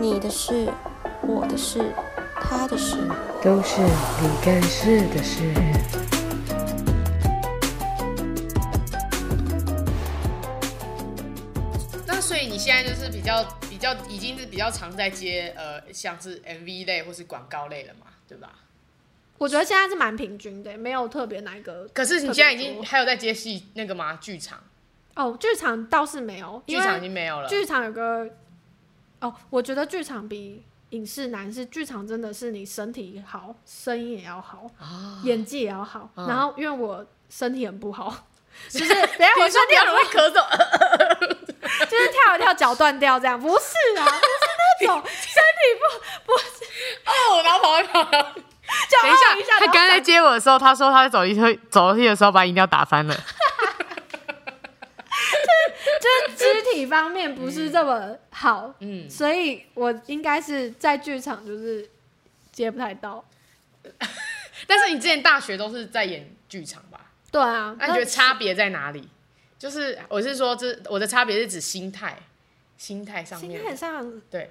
你的事、我的事、他的事，都是你干事的事。那所以你现在就是比较比较已经是比较常在接呃像是 MV 类或是广告类了嘛，对吧？我觉得现在是蛮平均的，没有特别哪一个。可是你现在已经还有在接戏那个吗？剧场？哦，剧场倒是没有，剧场已经没有了。剧场有个哦，我觉得剧场比影视难，是剧场真的是你身体好，声音也要好，哦、演技也要好。哦、然后因为我身体很不好，就是等下我身体很容易咳嗽，就是跳一跳脚断掉这样，不是啊，不是那种身体不不是 哦，然后跑一跑。等一下，他刚才接我的时候，他说他在走一推走楼梯的时候把饮料打翻了。就是肢体方面不是这么好，嗯，所以我应该是在剧场就是接不太到。但是你之前大学都是在演剧场吧？对啊。那你觉得差别在哪里？就是我是说，这我的差别是指心态，心态上面。心态上。对。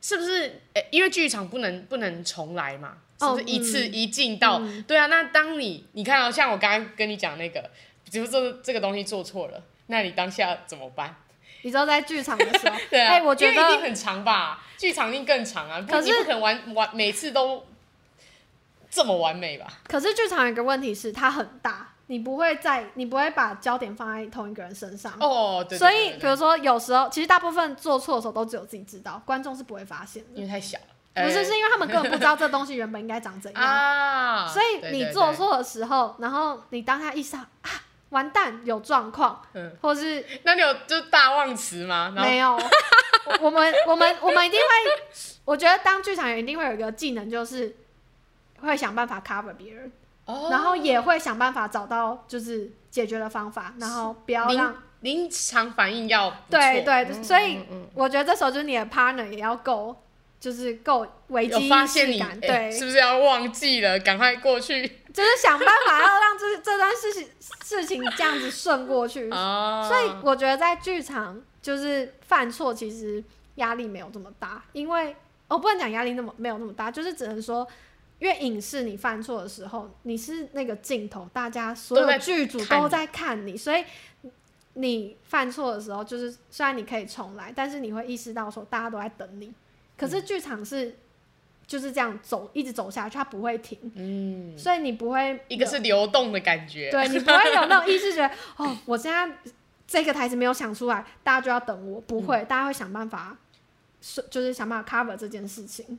是不是？欸、因为剧场不能不能重来嘛，是不是一次一进到？嗯、对啊，那当你你看到、喔、像我刚刚跟你讲那个，比如说这个东西做错了。那你当下怎么办？你知道在剧场的时候，对啊，欸、我觉得一定很长吧？剧场一定更长啊！可是你不可能完完每次都这么完美吧？可是剧场有一个问题是它很大，你不会在你不会把焦点放在同一个人身上哦。对，所以比如说有时候，其实大部分做错的时候都只有自己知道，观众是不会发现的，因为太小了。不是，是因为他们根本不知道这东西原本应该长怎样 啊。所以你做错的时候，然后你当下意识到啊。完蛋，有状况，嗯，或是那你有就大忘词吗？没有，我们我们我们一定会，我觉得当剧场人一定会有一个技能，就是会想办法 cover 别人，哦，然后也会想办法找到就是解决的方法，然后不要让临场反应要对对，所以我觉得这时候就是你的 partner 也要够。就是够危机意识感，对、欸，是不是要忘记了？赶快过去，就是想办法要让这这段事情事情这样子顺过去。哦、所以我觉得在剧场就是犯错，其实压力没有这么大，因为我、哦、不能讲压力那么没有那么大，就是只能说，因为影视你犯错的时候，你是那个镜头，大家所有剧组都在看你，所以你犯错的时候，就是虽然你可以重来，但是你会意识到说大家都在等你。可是剧场是就是这样走，一直走下去，它不会停。嗯，所以你不会一个是流动的感觉，对，你不会有那种意识觉得 哦，我现在这个台词没有想出来，大家就要等我。不会，嗯、大家会想办法，就是想办法 cover 这件事情。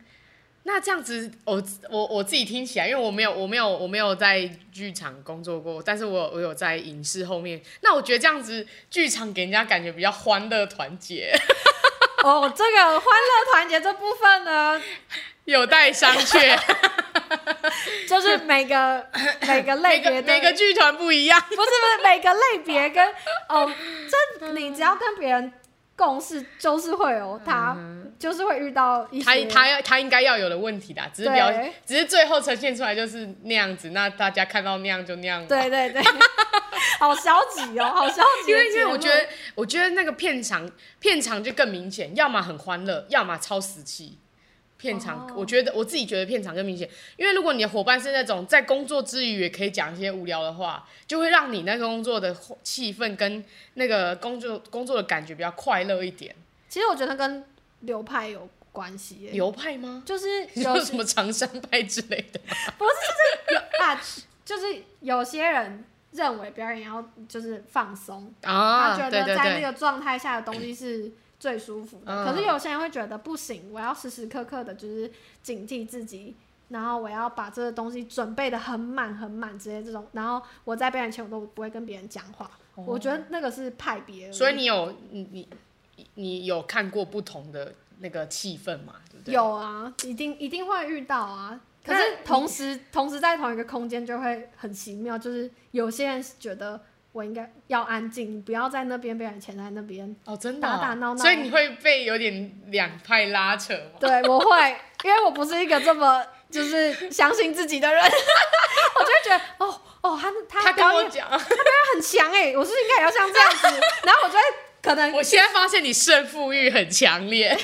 那这样子，我我我自己听起来，因为我没有我没有我没有在剧场工作过，但是我我有在影视后面。那我觉得这样子，剧场给人家感觉比较欢乐团结。哦，这个欢乐团结这部分呢，有待商榷。就是每个每个类别，每个剧团不一样。不是不是，每个类别跟哦，这你只要跟别人共事，就是会有他，就是会遇到一些他他他应该要有的问题啦。只是表，只是最后呈现出来就是那样子，那大家看到那样就那样。对对对。好消极哦，好消极。因为因为我觉得，我觉得那个片场片场就更明显，要么很欢乐，要么超死气。片场，oh. 我觉得我自己觉得片场更明显，因为如果你的伙伴是那种在工作之余也可以讲一些无聊的话，就会让你那个工作的气氛跟那个工作工作的感觉比较快乐一点。其实我觉得跟流派有关系。流派吗？就是有，有什么长山派之类的？不是，就是有啊，就是有些人。认为表演要就是放松，啊、他觉得在那个状态下的东西是最舒服的。可是有些人会觉得不行，我要时时刻刻的就是警惕自己，然后我要把这个东西准备的很满很满之类这种。然后我在表演前我都不会跟别人讲话。哦、我觉得那个是派别。所以你有你你你有看过不同的那个气氛吗？对不对？有啊，一定一定会遇到啊。可是同时，同时在同一个空间就会很奇妙，就是有些人觉得我应该要安静，你不要在那边被人牵在那边哦，真的打打闹闹，所以你会被有点两派拉扯吗？对，我会，因为我不是一个这么就是相信自己的人，我就会觉得哦哦，他他他跟我讲，他表演很强哎，我是不是应该也要像这样子，然后我就会。可能我现在发现你胜负欲很强烈。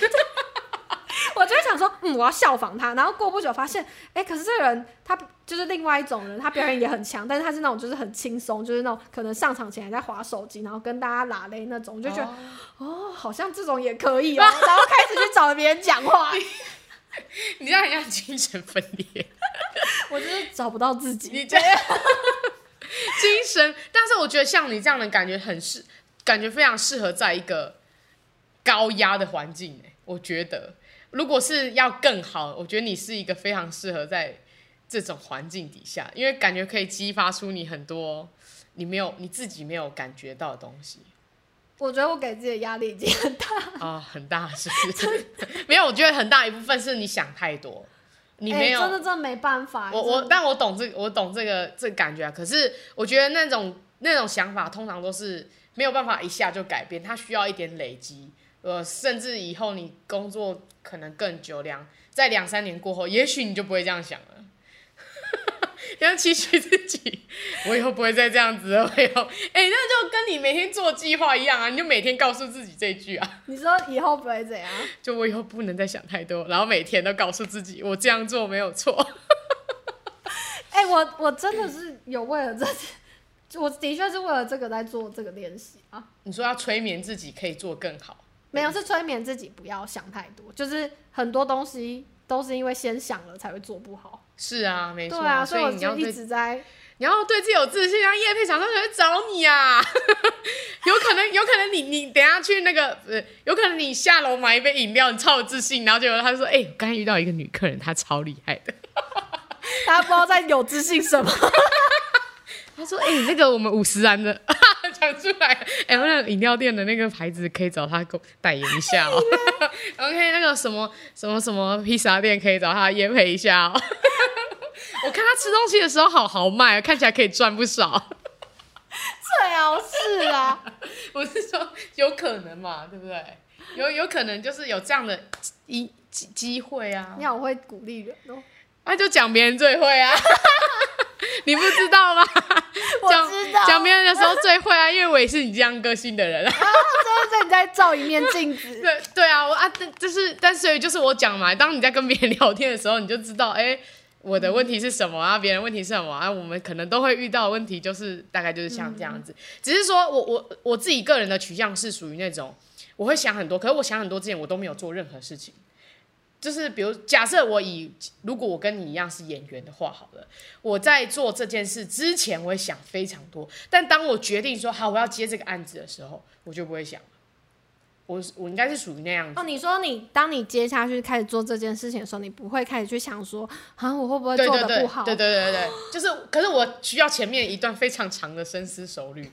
我就会想说，嗯，我要效仿他。然后过不久发现，哎、欸，可是这个人他就是另外一种人，他表演也很强，但是他是那种就是很轻松，就是那种可能上场前还在划手机，然后跟大家拉嘞那种，我就觉得哦，哦，好像这种也可以哦。然后开始去找别人讲话，你这样很像精神分裂。我就是找不到自己，你这样 精神，但是我觉得像你这样的感觉很适，感觉非常适合在一个高压的环境。哎，我觉得。如果是要更好，我觉得你是一个非常适合在这种环境底下，因为感觉可以激发出你很多你没有你自己没有感觉到的东西。我觉得我给自己的压力已经很大啊、哦，很大是不是？没有，我觉得很大一部分是你想太多，你没有、欸、真的真的没办法。我我但我懂这个，我懂这个这个感觉啊。可是我觉得那种那种想法通常都是没有办法一下就改变，它需要一点累积。呃，甚至以后你工作可能更久，两在两三年过后，也许你就不会这样想了。要期许自己，我以后不会再这样子了。我以后，哎、欸，那就跟你每天做计划一样啊，你就每天告诉自己这句啊。你说以后不会这样？就我以后不能再想太多，然后每天都告诉自己，我这样做没有错。哎、欸，我我真的是有为了这，我的确是为了这个在做这个练习啊。你说要催眠自己可以做更好。没有，是催眠自己不要想太多，就是很多东西都是因为先想了才会做不好。是啊，没错。对啊，所以你要一直在，你要对自己有自信，让业配厂商才会找你啊。有可能，有可能你你等下去那个，呃，有可能你下楼买一杯饮料，你超有自信，然后结果他就说：“哎、欸，刚才遇到一个女客人，她超厉害的。”他不知道在有自信什么。他说：“哎、欸，那个我们五十岚的。”讲出来，哎、欸，那个饮料店的那个牌子可以找他给我代言一下哦。OK，那个什么什么什么披萨店可以找他业配一下哦。我看他吃东西的时候好豪迈，看起来可以赚不少。最好是啊，我是说有可能嘛，对不对？有有可能就是有这样的机机会啊。你好会鼓励人哦，那、啊、就讲别人最会啊。你不知道吗？我知道，讲别人的时候最会啊，因为我也是你这样个性的人啊。真的，你在照一面镜子。对对啊，我啊，就是，但所以就是我讲嘛，当你在跟别人聊天的时候，你就知道，哎、欸，我的问题是什么啊，别人问题是什么啊，我们可能都会遇到的问题，就是大概就是像这样子。嗯、只是说我我我自己个人的取向是属于那种，我会想很多，可是我想很多之前我都没有做任何事情。就是比如，假设我以如果我跟你一样是演员的话，好了，我在做这件事之前，我会想非常多。但当我决定说好我要接这个案子的时候，我就不会想。我我应该是属于那样子。哦，你说你当你接下去开始做这件事情的时候，你不会开始去想说啊，我会不会做的不好？对对对对对，就是，可是我需要前面一段非常长的深思熟虑。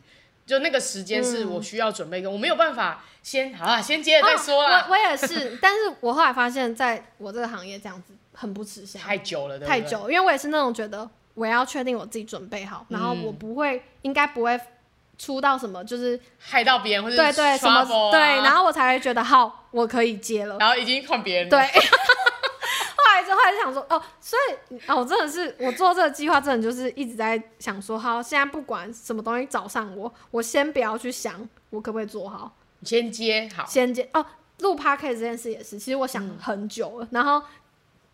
就那个时间是我需要准备一个，嗯、我没有办法先好啊，先接着再说啊。我我也是，但是我后来发现，在我这个行业这样子很不吃香，太久了，对对太久。因为我也是那种觉得我要确定我自己准备好，然后我不会，嗯、应该不会出到什么，就是害到别人或者对对什么对，然后我才会觉得好，我可以接了。然后已经换别人了。对。还是想说哦，所以哦，我真的是我做这个计划，真的就是一直在想说，好，现在不管什么东西找上我，我先不要去想我可不可以做好，先接好，先接哦。录 podcast 这件事也是，其实我想很久了，嗯、然后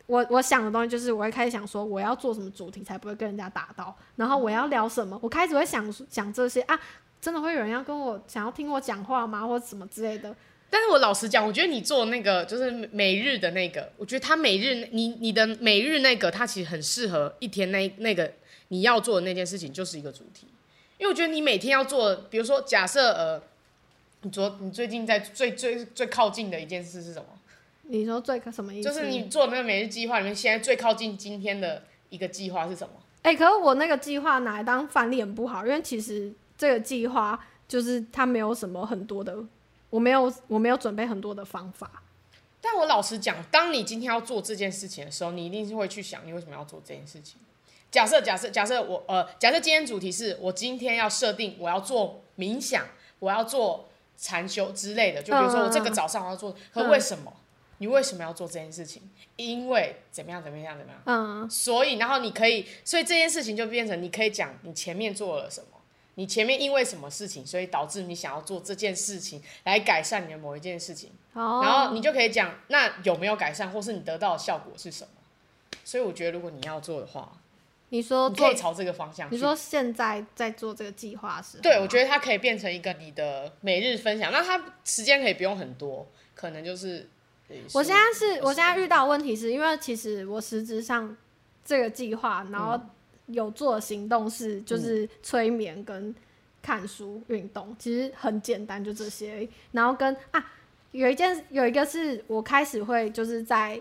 我我想的东西就是，我会开始想说，我要做什么主题才不会跟人家打到，然后我要聊什么，我开始会想讲这些啊，真的会有人要跟我想要听我讲话吗，或者什么之类的。但是我老实讲，我觉得你做那个就是每日的那个，我觉得他每日你你的每日那个，他其实很适合一天那那个你要做的那件事情就是一个主题，因为我觉得你每天要做，比如说假设呃，你昨你最近在最最最靠近的一件事是什么？你说最什么意思？就是你做的那个每日计划里面，现在最靠近今天的一个计划是什么？哎、可是我那个计划拿来当范例很不好，因为其实这个计划就是它没有什么很多的。我没有，我没有准备很多的方法。但我老实讲，当你今天要做这件事情的时候，你一定是会去想，你为什么要做这件事情。假设，假设，假设我呃，假设今天主题是我今天要设定我要做冥想，我要做禅修之类的。就比如说我这个早上我要做，可为什么？你为什么要做这件事情？因为怎么样，怎么样，怎么样？嗯。所以，然后你可以，所以这件事情就变成你可以讲你前面做了什么。你前面因为什么事情，所以导致你想要做这件事情来改善你的某一件事情，哦、然后你就可以讲，那有没有改善，或是你得到的效果是什么？所以我觉得，如果你要做的话，你说你可以朝这个方向。你说现在在做这个计划是，对，我觉得它可以变成一个你的每日分享，那它时间可以不用很多，可能就是。我现在是，我现在遇到问题是因为其实我实质上这个计划，然后有做的行动是就是催眠跟看书、运动，其实很简单，就这些。然后跟啊，有一件有一个是我开始会就是在。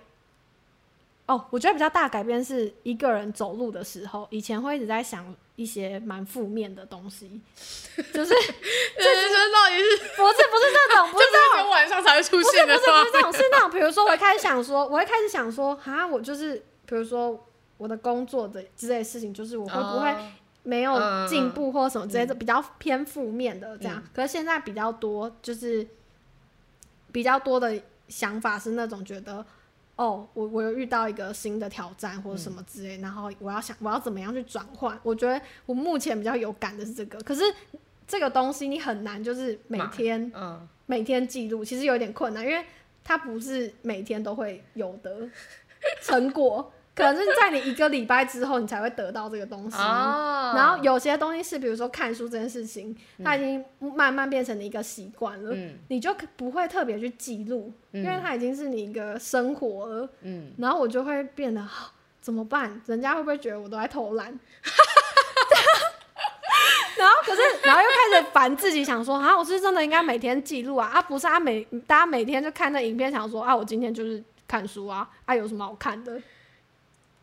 哦，我觉得比较大改变是一个人走路的时候，以前会一直在想一些蛮负面的东西，就是 这这到底是不是不是那种，不是那种 晚上才会出现的，不是不是不是这种，是那种，比如说我会开始想说，我会开始想说，哈，我就是比如说我的工作的之类的事情，就是我会不会没有进步或什么之类的，比较偏负面的这样。可是现在比较多，就是比较多的想法是那种觉得。哦，我我有遇到一个新的挑战或者什么之类，嗯、然后我要想我要怎么样去转换。我觉得我目前比较有感的是这个，可是这个东西你很难就是每天、嗯、每天记录，其实有点困难，因为它不是每天都会有的成果。可能是在你一个礼拜之后，你才会得到这个东西。哦、然后有些东西是，比如说看书这件事情，嗯、它已经慢慢变成你一个习惯了，嗯、你就不会特别去记录，嗯、因为它已经是你一个生活了。嗯、然后我就会变得，怎么办？人家会不会觉得我都在偷懒？然后可是，然后又开始烦自己，想说啊，我是真的应该每天记录啊？啊，不是啊，每大家每天就看那影片，想说啊，我今天就是看书啊，啊，有什么好看的？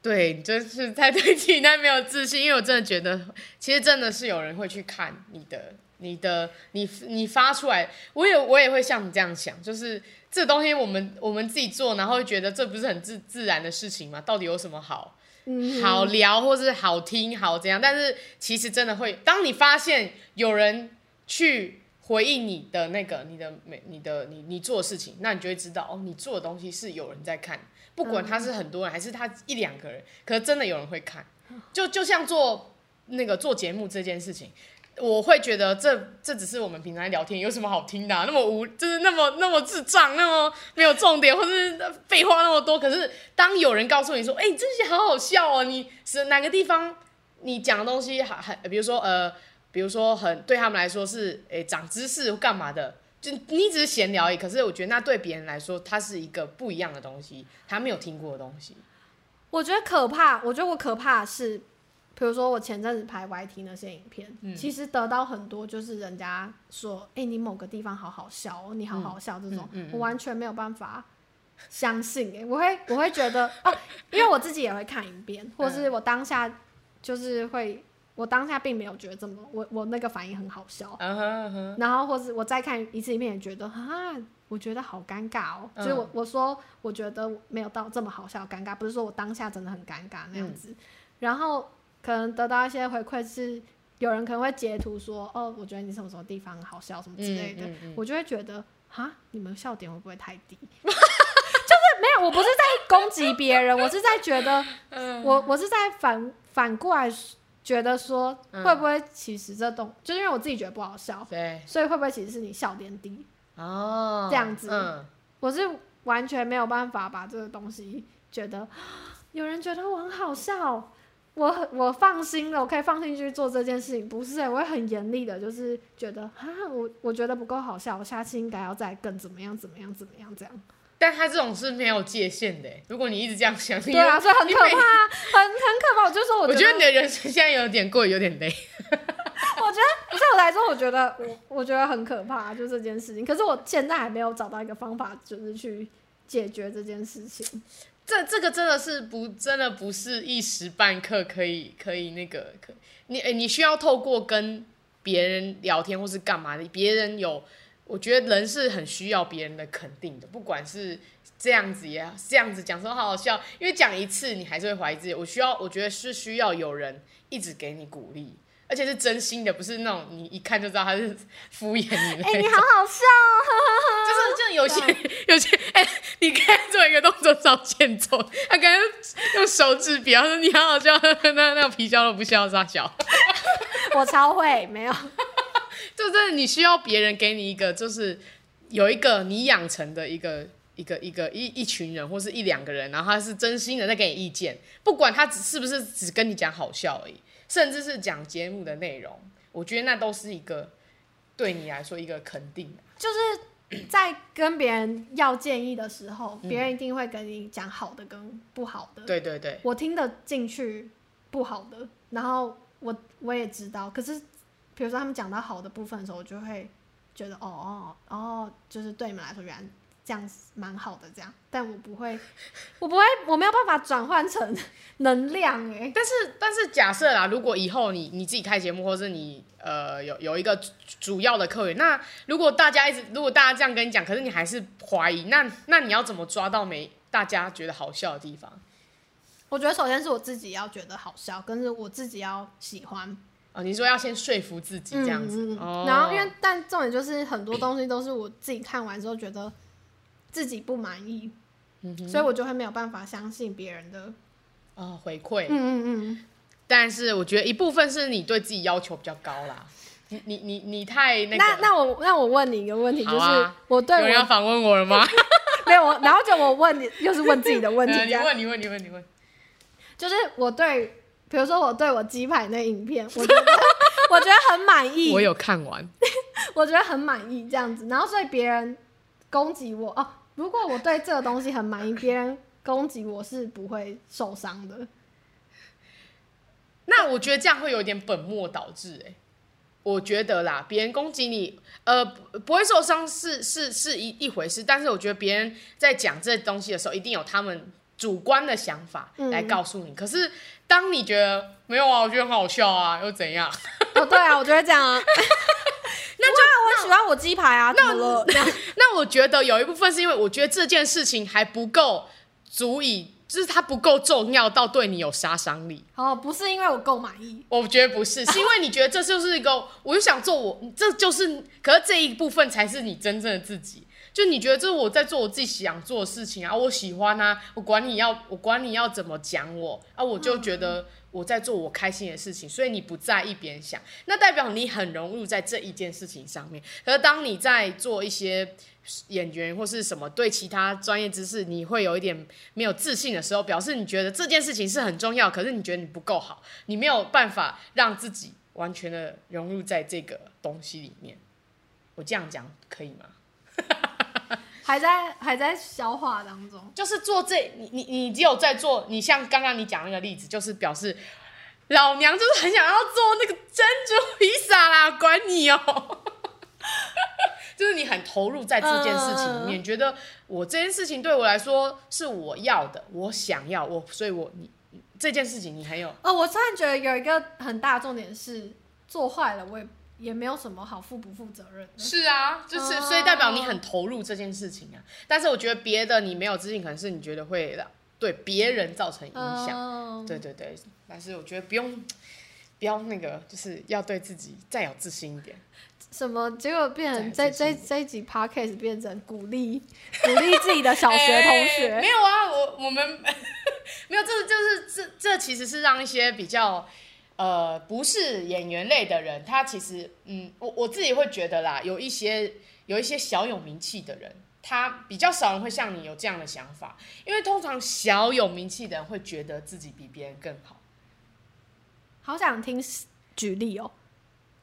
对，就是太对自己那没有自信，因为我真的觉得，其实真的是有人会去看你的、你的、你你发出来，我也我也会像你这样想，就是这东西我们我们自己做，然后会觉得这不是很自自然的事情吗？到底有什么好、嗯、好聊，或是好听好怎样？但是其实真的会，当你发现有人去回应你的那个、你的每、你的你你做的事情，那你就会知道哦，你做的东西是有人在看。不管他是很多人还是他一两个人，可是真的有人会看。就就像做那个做节目这件事情，我会觉得这这只是我们平常聊天，有什么好听的啊？那么无就是那么那么智障，那么没有重点，或是废话那么多。可是当有人告诉你说：“哎，这些好好笑哦！”你是哪个地方你讲的东西还还，比如说呃，比如说很对他们来说是哎长知识干嘛的。就你只是闲聊而已，可是我觉得那对别人来说，它是一个不一样的东西，他没有听过的东西。我觉得可怕，我觉得我可怕的是，比如说我前阵子拍 YT 那些影片，嗯、其实得到很多就是人家说，哎、欸，你某个地方好好笑哦，你好好笑这种，嗯嗯嗯、我完全没有办法相信。哎，我会我会觉得哦，因为我自己也会看影片，或是我当下就是会。我当下并没有觉得这么，我我那个反应很好笑，uh huh, uh huh. 然后或是我再看一次影片也觉得啊，我觉得好尴尬哦，uh. 就是我我说我觉得没有到这么好笑尴尬，不是说我当下真的很尴尬那样子，嗯、然后可能得到一些回馈是有人可能会截图说哦，我觉得你什么什么地方好笑什么之类的，嗯嗯嗯、我就会觉得啊，你们笑点会不会太低？就是没有，我不是在攻击别人，我是在觉得 我我是在反反过来。觉得说会不会其实这东，嗯、就是因为我自己觉得不好笑，对，所以会不会其实是你笑点低哦，这样子，嗯、我是完全没有办法把这个东西觉得 有人觉得我很好笑，我很我放心了，我可以放心去做这件事情，不是、欸，我会很严厉的，就是觉得啊，我我觉得不够好笑，我下次应该要再更怎么样怎么样怎么样这样。但他这种是没有界限的。如果你一直这样想，对啊，所以很可怕，很很可怕。我就说我觉，我觉得你的人生现在有点过，有点累。我觉得，对我来说，我觉得我我觉得很可怕，就这件事情。可是我现在还没有找到一个方法，就是去解决这件事情。这这个真的是不，真的不是一时半刻可以可以那个可你哎，你需要透过跟别人聊天或是干嘛的，别人有。我觉得人是很需要别人的肯定的，不管是这样子也这样子讲说好好笑，因为讲一次你还是会怀疑自己。我需要，我觉得是需要有人一直给你鼓励，而且是真心的，不是那种你一看就知道他是敷衍你的。哎、欸，你好好笑，就是就有些有些哎、欸，你刚才做一个动作找欠揍，他刚刚用手指比方说你好好笑，那那皮笑都不笑，傻笑。我超会，没有，就是你需要别人给你一个，就是有一个你养成的一个一个一个一一群人，或是一两个人，然后他是真心的在给你意见，不管他只是不是只跟你讲好笑而已，甚至是讲节目的内容，我觉得那都是一个对你来说一个肯定，就是在跟别人要建议的时候，别人一定会跟你讲好的跟不好的，对对对，我听得进去不好的，然后。我我也知道，可是比如说他们讲到好的部分的时候，我就会觉得哦哦哦，就是对你们来说，原来这样蛮好的这样，但我不会，我不会，我没有办法转换成能量哎。但是但是假设啦，如果以后你你自己开节目，或是你呃有有一个主要的客源，那如果大家一直如果大家这样跟你讲，可是你还是怀疑，那那你要怎么抓到没大家觉得好笑的地方？我觉得首先是我自己要觉得好笑，跟着我自己要喜欢。哦，你说要先说服自己这样子，嗯哦、然后因为但重点就是很多东西都是我自己看完之后觉得自己不满意，嗯、所以我就会没有办法相信别人的哦回馈。嗯嗯嗯。但是我觉得一部分是你对自己要求比较高啦，你你你你太那个。那那我那我问你一个问题，就是我对我有人要访问我了吗？没有，然后就我问你，又是问自己的问题。你问你问你问你问。就是我对，比如说我对我鸡排那影片，我觉得 我觉得很满意。我有看完，我觉得很满意这样子。然后所以别人攻击我哦，如果我对这个东西很满意，别人攻击我是不会受伤的。那我觉得这样会有点本末倒置哎、欸。我觉得啦，别人攻击你，呃，不会受伤是是是一一回事，但是我觉得别人在讲这东西的时候，一定有他们。主观的想法来告诉你，嗯、可是当你觉得没有啊，我觉得很好笑啊，又怎样？哦，对啊，我觉得这样啊。那就我喜欢我鸡排啊，那那，那我觉得有一部分是因为我觉得这件事情还不够足以，就是它不够重要到对你有杀伤力。哦，不是因为我够满意，我觉得不是，是因为你觉得这就是一个，我就想做我，这就是，可是这一部分才是你真正的自己。就你觉得这是我在做我自己想做的事情啊，我喜欢啊，我管你要，我管你要怎么讲我啊，我就觉得我在做我开心的事情，所以你不在意别人想，那代表你很融入在这一件事情上面。可是当你在做一些演员或是什么对其他专业知识你会有一点没有自信的时候，表示你觉得这件事情是很重要，可是你觉得你不够好，你没有办法让自己完全的融入在这个东西里面。我这样讲可以吗？还在还在消化当中，就是做这你你你只有在做，你像刚刚你讲那个例子，就是表示老娘就是很想要做那个珍珠披萨啦，管你哦、喔，就是你很投入在这件事情里面，呃、觉得我这件事情对我来说是我要的，我想要我，所以我你这件事情你很有，呃，我突然觉得有一个很大的重点是做坏了我也。也没有什么好负不负责任的。是啊，就是所以代表你很投入这件事情啊。但是我觉得别的你没有自信，可能是你觉得会对别人造成影响。对对对，但是我觉得不用，不要那个，就是要对自己再有自信一点。什么？结果变成这这这一集 podcast 变成鼓励鼓励自己的小学同学？没有啊，我我们 没有，这就是这这其实是让一些比较。呃，不是演员类的人，他其实，嗯，我我自己会觉得啦，有一些有一些小有名气的人，他比较少人会像你有这样的想法，因为通常小有名气的人会觉得自己比别人更好。好想听举例哦，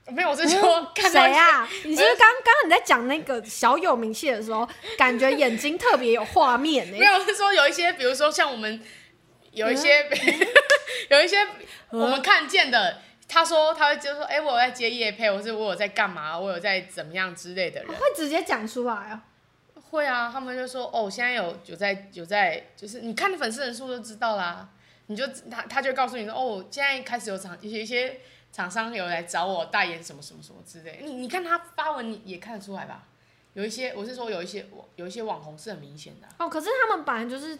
没有，我是说 谁啊？你是不是刚刚你在讲那个小有名气的时候，感觉眼睛特别有画面呢？没有，是说有一些，比如说像我们有一些、嗯、有一些。我们看见的，他说他会就说，哎、欸，我有在接业配，或是我有在干嘛，我有在怎么样之类的人，会直接讲出来啊？会啊，他们就说，哦，现在有有在有在，就是你看粉丝人数就知道啦，你就他他就告诉你说，哦，现在开始有厂一些一些厂商有来找我代言什么什么什么之类，你你看他发文你也看得出来吧？有一些我是说有一些有一些网红是很明显的、啊、哦，可是他们本来就是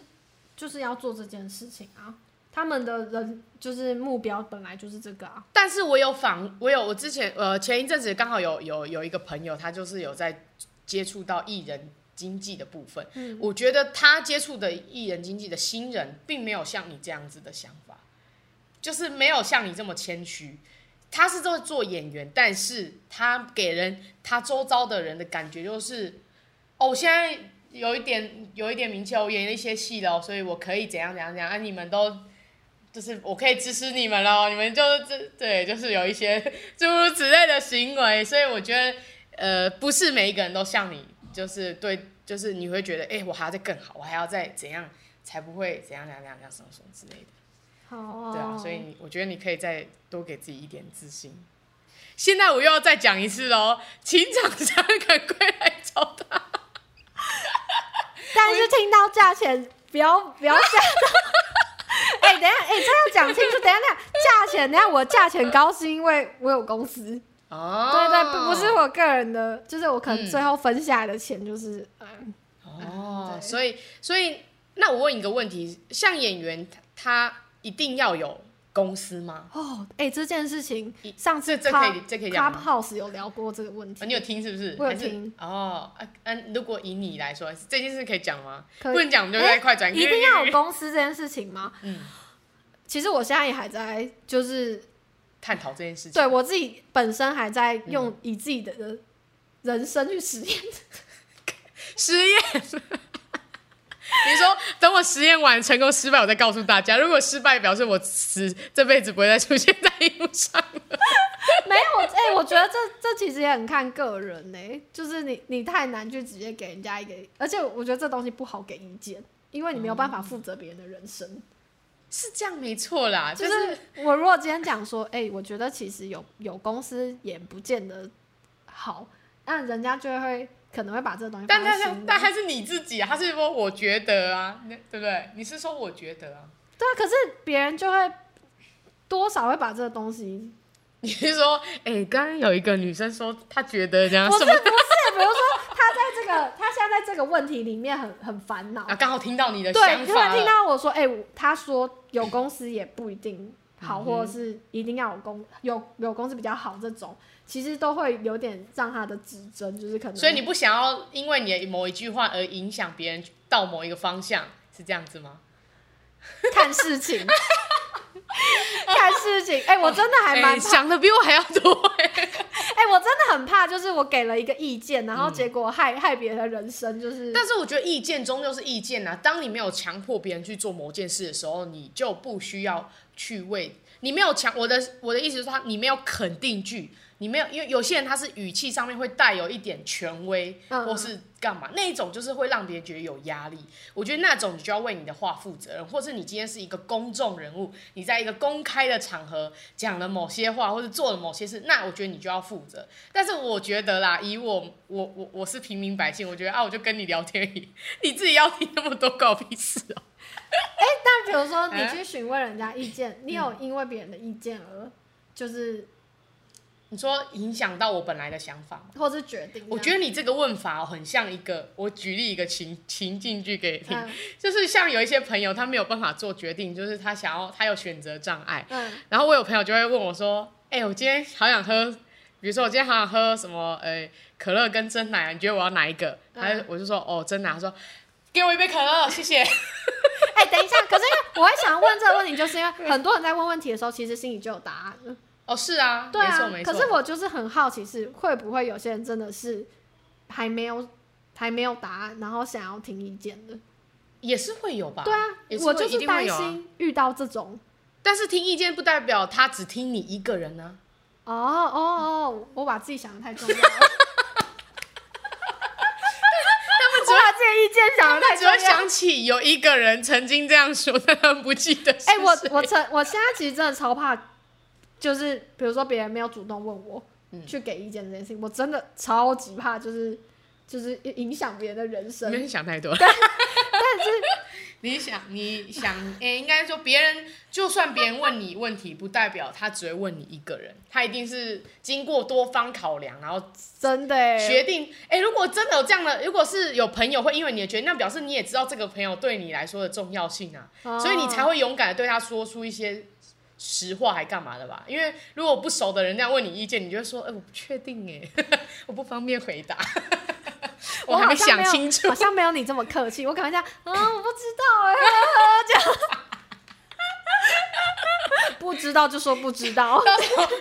就是要做这件事情啊。他们的人就是目标本来就是这个啊，但是我有访，我有我之前呃前一阵子刚好有有有一个朋友，他就是有在接触到艺人经济的部分，嗯，我觉得他接触的艺人经济的新人，并没有像你这样子的想法，就是没有像你这么谦虚，他是在做演员，但是他给人他周遭的人的感觉就是，哦，我现在有一点有一点名气，我演了一些戏了，所以我可以怎样怎样怎样，啊，你们都就是我可以支持你们喽，你们就是这对，就是有一些诸如此类的行为，所以我觉得，呃，不是每一个人都像你，就是对，就是你会觉得，哎、欸，我还要再更好，我还要再怎样才不会怎样怎样怎样什么什么之类的。哦，对啊，所以我觉得你可以再多给自己一点自信。现在我又要再讲一次喽，请厂商赶快来找他。但是听到价钱，不要不要吓到。哎、欸，等一下，哎、欸，这要讲清楚。等一下，等下，价钱，等一下，我价钱高是因为我有公司。哦。对对，不不是我个人的，就是我可能最后分下来的钱就是嗯。哦，所以所以，那我问一个问题，像演员他。一定要有公司吗？哦，哎、欸，这件事情上次这可以这可以讲吗？Clubhouse 有聊过这个问题，哦、你有听是不是？我有听。哦，嗯、啊，如果以你来说，这件事可以讲吗？不能讲，我们就再快转、欸。一定要有公司这件事情吗？嗯，其实我现在也还在，就是探讨这件事情。对我自己本身还在用以自己的人生去实验，实验。你说等我实验完成功失败，我再告诉大家。如果失败，表示我死这辈子不会再出现在荧幕上了。没有，哎、欸，我觉得这这其实也很看个人呢、欸。就是你你太难去直接给人家一个，而且我觉得这东西不好给意见，因为你没有办法负责别人的人生。嗯、是这样没错啦，就是、就是、我如果今天讲说，哎、欸，我觉得其实有有公司也不见得好，那人家就会。可能会把这个东西，但但是但还是你自己啊，他是说我觉得啊，对不对？你是说我觉得啊？对啊，可是别人就会多少会把这个东西。你是说，哎、欸，刚刚有一个女生说她觉得这样，不是不是，比如说她在这个她现在在这个问题里面很很烦恼啊，刚好听到你的想法，对，突然听到我说，哎、欸，她说有公司也不一定好，嗯、或者是一定要有公有有公司比较好这种。其实都会有点让他的指针，就是可能。所以你不想要因为你的某一句话而影响别人到某一个方向，是这样子吗？看事情，看事情。哎、欸，我真的还蛮、欸、想的比我还要多、欸。哎、欸，我真的很怕，就是我给了一个意见，然后结果害、嗯、害别人的人生，就是。但是我觉得意见终究是意见啊。当你没有强迫别人去做某件事的时候，你就不需要去为你没有强。我的我的意思是，说你没有肯定句。你没有，因为有些人他是语气上面会带有一点权威，嗯、或是干嘛，那一种就是会让别人觉得有压力。我觉得那种你就要为你的话负责任，或是你今天是一个公众人物，你在一个公开的场合讲了某些话，或者做了某些事，那我觉得你就要负责。但是我觉得啦，以我我我我是平民百姓，我觉得啊，我就跟你聊天而已，你自己要听那么多搞屁事哦。哎、欸，但比如说你去询问人家意见，你有因为别人的意见而就是。你说影响到我本来的想法吗？或是决定？我觉得你这个问法很像一个，我举例一个情情境剧给你听，嗯，就是像有一些朋友他没有办法做决定，就是他想要他有选择障碍，嗯，然后我有朋友就会问我说，哎、欸，我今天好想喝，比如说我今天好想喝什么，呃、欸，可乐跟真奶，你觉得我要哪一个？他、嗯、我就说哦，真奶，他说给我一杯可乐，谢谢。哎、欸，等一下，可是因为我会想要问这个问题，就是因为很多人在问问题的时候，其实心里就有答案了。哦，是啊，对啊。可是我就是很好奇，是会不会有些人真的是还没有还没有答案，然后想要听意见的，也是会有吧？对啊，我就是担心遇到这种。但是听意见不代表他只听你一个人呢、啊。哦哦哦，我把自己想的太重要了。他们只会把自己意见想的太重要，只会想起有一个人曾经这样说，但不记得。哎、欸，我我曾我现在其实真的超怕。就是比如说别人没有主动问我、嗯、去给意见这件事情，我真的超级怕，就是就是影响别人的人生。没想太多。但 是你想你想，诶、欸，应该说别人就算别人问你问题，不代表他只会问你一个人，他一定是经过多方考量，然后真的决定。哎、欸，如果真的有这样的，如果是有朋友会因为你的决定，那表示你也知道这个朋友对你来说的重要性啊，哦、所以你才会勇敢的对他说出一些。实话还干嘛的吧？因为如果不熟的人这样问你意见，你就会说：“哎、欸，我不确定哎，我不方便回答。”我还没想清楚，好像没有你这么客气。我可能这样啊，我不知道哎，这样不知道就说不知道。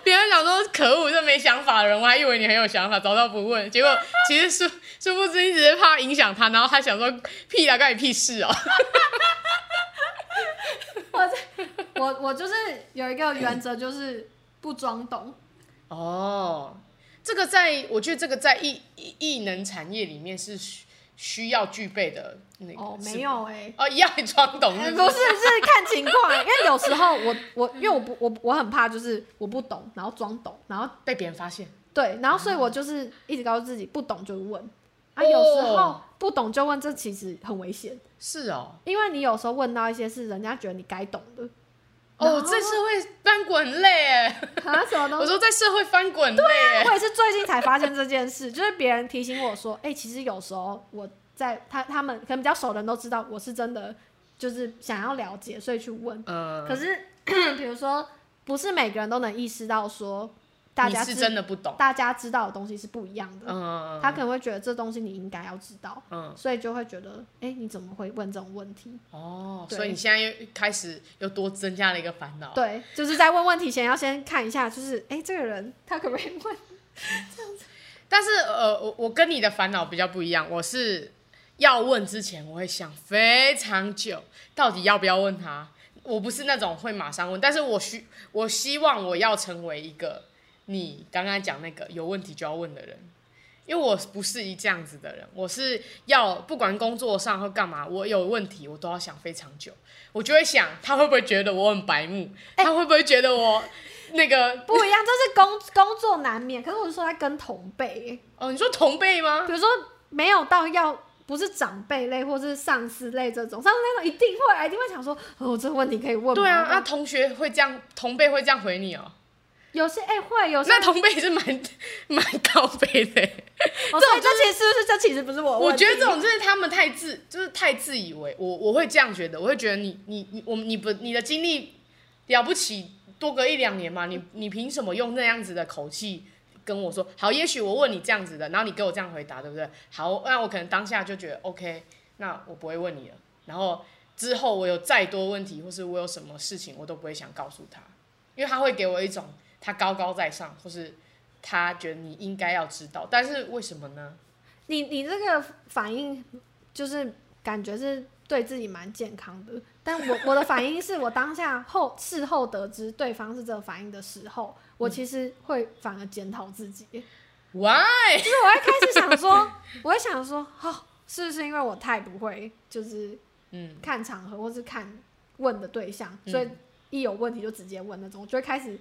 别人想说可恶，这没想法的人，我还以为你很有想法，早知道不问。结果其实殊殊不知，你只是怕影响他，然后他想说屁啊，关你屁事哦。我我我就是有一个原则，就是不装懂。哦，这个在我觉得这个在艺艺能产业里面是需需要具备的那个。哦，没有哎、欸。哦，一样装懂是不是？不是，是看情况。因为有时候我我因为我不我我很怕就是我不懂，然后装懂，然后被别人发现。对，然后所以我就是一直告诉自己不懂就问。啊，有时候不懂就问，这其实很危险。是哦，因为你有时候问到一些是人家觉得你该懂的。哦，在社会翻滚很累哎！啊，什么东西？我说在社会翻滚累。对啊，我也是最近才发现这件事，就是别人提醒我说，哎、欸，其实有时候我在他他们可能比较熟的人都知道，我是真的就是想要了解，所以去问。嗯。可是 比如说，不是每个人都能意识到说。大家是真的不懂，大家知道的东西是不一样的。嗯，他可能会觉得这东西你应该要知道，嗯，所以就会觉得，哎、欸，你怎么会问这种问题？哦，所以你现在又开始又多增加了一个烦恼。对，就是在问问题前要先看一下，就是，哎、欸，这个人他可不可以问？这样子。但是，呃，我我跟你的烦恼比较不一样，我是要问之前，我会想非常久，到底要不要问他？我不是那种会马上问，但是我需我希望我要成为一个。你刚刚讲那个有问题就要问的人，因为我不是一这样子的人，我是要不管工作上或干嘛，我有问题我都要想非常久，我就会想他会不会觉得我很白目，欸、他会不会觉得我那个不一样，这是工工作难免。可是我是说他跟同辈，哦，你说同辈吗？比如说没有到要不是长辈类或是上司类这种，上司那种一定会，一定会想说哦，这个问题可以问吗？对啊，那、啊、同学会这样，同辈会这样回你哦。有些哎、欸、会有些那同辈是蛮蛮高辈的，哦、这种这其实是不是这其实不是我？我觉得这种就是他们太自就是太自以为我我会这样觉得，我会觉得你你你我你不你的经历了不起多隔一两年嘛，你你凭什么用那样子的口气跟我说？好，也许我问你这样子的，然后你给我这样回答，对不对？好，那我可能当下就觉得 OK，那我不会问你了。然后之后我有再多问题，或是我有什么事情，我都不会想告诉他，因为他会给我一种。他高高在上，或是他觉得你应该要知道，但是为什么呢？你你这个反应就是感觉是对自己蛮健康的，但我 我的反应是我当下后事后得知对方是这个反应的时候，我其实会反而检讨自己。Why？就是我会开始想说，我会想说，哦，是不是因为我太不会，就是嗯，看场合或是看问的对象，嗯、所以一有问题就直接问那种，我就会开始。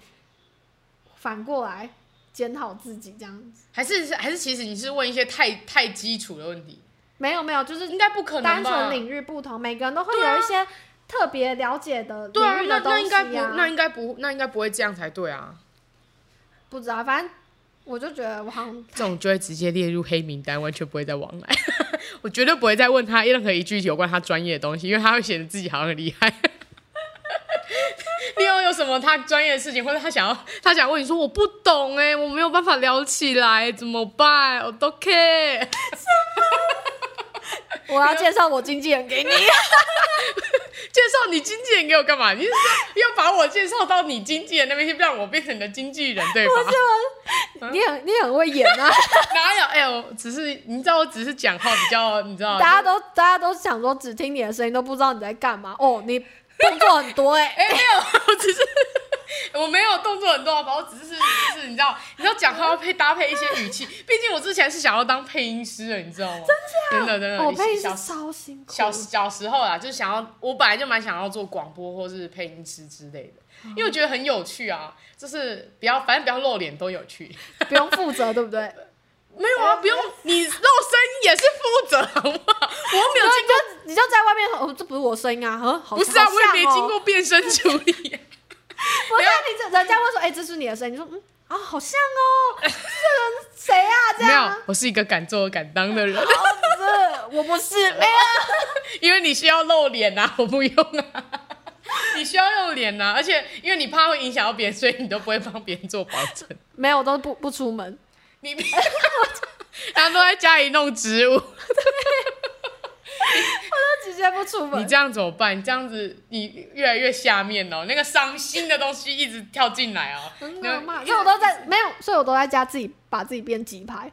反过来检讨自己，这样子还是还是其实你是问一些太太基础的问题？没有没有，就是应该不可能？单纯领域不同，每个人都会有一些特别了解的领域的东西啊。那那应该不，那应该不，那应该不会这样才对啊。不知道，反正我就觉得我好像这种就会直接列入黑名单，完全不会再往来。我绝对不会再问他任何一句有关他专业的东西，因为他会显得自己好像很厉害。你有有什么他专业的事情，或者他想要 他想问你说我不懂哎，我没有办法聊起来怎么办？我都 care。我要介绍我经纪人给你。介绍你经纪人给我干嘛？你是说要把我介绍到你经纪人那边去，让我变成你的经纪人对吧？不是吗？啊、你很你很会演啊！哪有？哎、欸，我只是你知道，我只是讲话比较，你知道，大家都大家都想说只听你的声音，都不知道你在干嘛哦，你。动作很多哎、欸，哎、欸、没有，我只是我没有动作很多，我只是就是你知道，你知道讲话要配搭配一些语气，毕竟我之前是想要当配音师的，你知道吗？真的真的真的，我配音师超辛苦。小小时候啊，就是想要，我本来就蛮想要做广播或是配音师之类的，因为我觉得很有趣啊，就是不要反正不要露脸都有趣，不用负责，对不对？没有啊，不用，你露声音也是负责，好不好？我没有经过，你就在外面哦，这不是我声音啊，好不是啊，我也没经过变声处理。不是，你这人家会说，哎，这是你的声音，你说，嗯啊，好像哦，这人谁啊？这样没有，我是一个敢做敢当的人。不是，我不是，没有，因为你需要露脸啊，我不用啊。你需要用脸啊，而且因为你怕会影响到别人，所以你都不会帮别人做保证。没有，我都不不出门。你，他都在家里弄植物，我都直接接不出门。你这样怎么办？你这样子，你越来越下面哦，那个伤心的东西一直跳进来哦。很可怕。所以我都在没有，所以我都在家自己把自己变鸡排，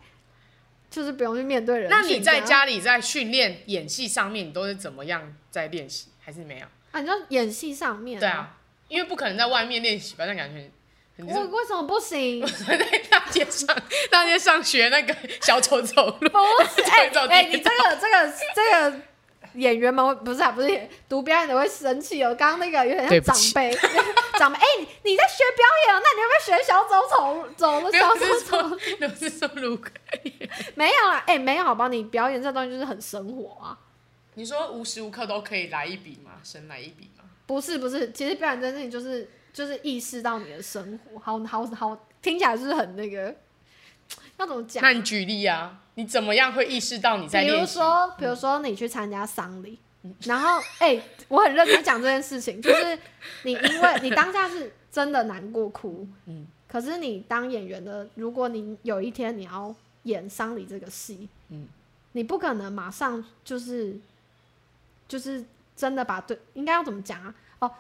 就是不用去面对人。那你在家里在训练演戏上面，你都是怎么样在练习？还是没有？啊，你说演戏上面？对啊，因为不可能在外面练习吧？那感觉。我为什么不行？我 在大街上，大街上学那个小丑走路。不是，哎哎，你这个这个这个演员们不是啊，不是读表演的会生气哦。刚刚那个有点像长辈，长辈哎，你你在学表演哦？那你要不要学小丑走走路？小丑走路，不是说路可以？没有啦，哎，没有，好吧？你表演这东西就是很生活啊。你说无时无刻都可以来一笔吗？神来一笔吗？不是不是，其实表演这件事情就是。就是意识到你的生活，好好好，听起来就是很那个，要怎么讲？那你举例啊，你怎么样会意识到你在？比如说，比如说你去参加丧礼，嗯、然后 哎、欸，我很认真讲这件事情，就是你因为 你当下是真的难过哭，嗯，可是你当演员的，如果你有一天你要演丧礼这个戏，嗯，你不可能马上就是就是真的把对，应该要怎么讲啊？哦，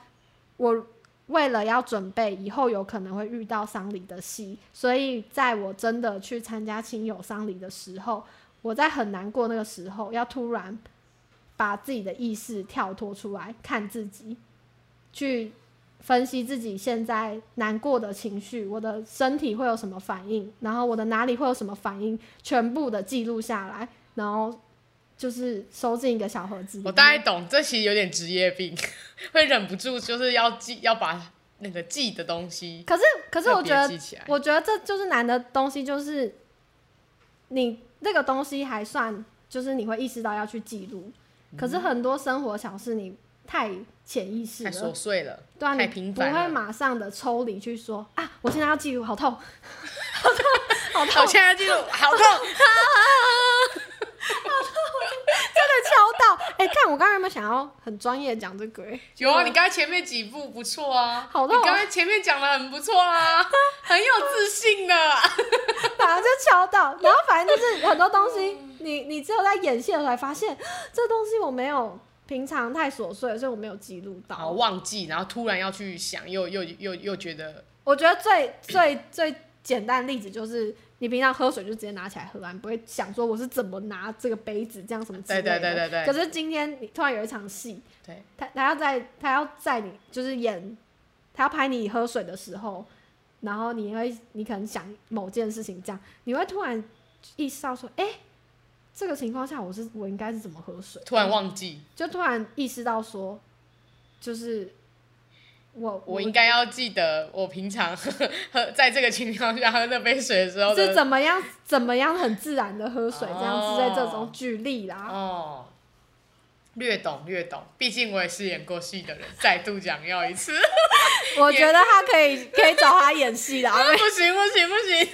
我。为了要准备以后有可能会遇到丧礼的戏，所以在我真的去参加亲友丧礼的时候，我在很难过那个时候，要突然把自己的意识跳脱出来，看自己，去分析自己现在难过的情绪，我的身体会有什么反应，然后我的哪里会有什么反应，全部的记录下来，然后。就是收进一个小盒子。我大概懂，这其实有点职业病，会忍不住就是要记，要把那个记的东西。可是，可是我觉得，我觉得这就是难的东西，就是你那个东西还算，就是你会意识到要去记录。嗯、可是很多生活小事，你太潜意识了，太琐碎了，对啊，太平凡，你不会马上的抽离去说啊，我现在要记录，好痛，好痛，好痛，我现在要记录，好痛。敲到，哎、欸，看我刚刚有没有想要很专业讲这个？有啊，你刚才前面几步不错啊，好的，你刚才前面讲的很不错啊，很有自信的，反正就敲到，然后反正就是很多东西，你你只有在演戏的时候才发现，这东西我没有平常太琐碎，所以我没有记录到，好忘记，然后突然要去想，又又又又觉得，我觉得最最最简单的例子就是。你平常喝水就直接拿起来喝啊，你不会想说我是怎么拿这个杯子这样什么之类的。对对对对对。可是今天你突然有一场戏，对，他他要在他要在你就是演，他要拍你喝水的时候，然后你会你可能想某件事情这样，你会突然意识到说，哎、欸，这个情况下我是我应该是怎么喝水？突然忘记，就突然意识到说，就是。我我应该要记得，我平常喝 喝在这个情况下喝那杯水的时候是怎么样怎么样很自然的喝水，这样子在这种举例啦。哦，略懂略懂，毕竟我也是演过戏的人，再度讲要一次。我觉得他可以可以找他演戏的，不行不行不行。不行，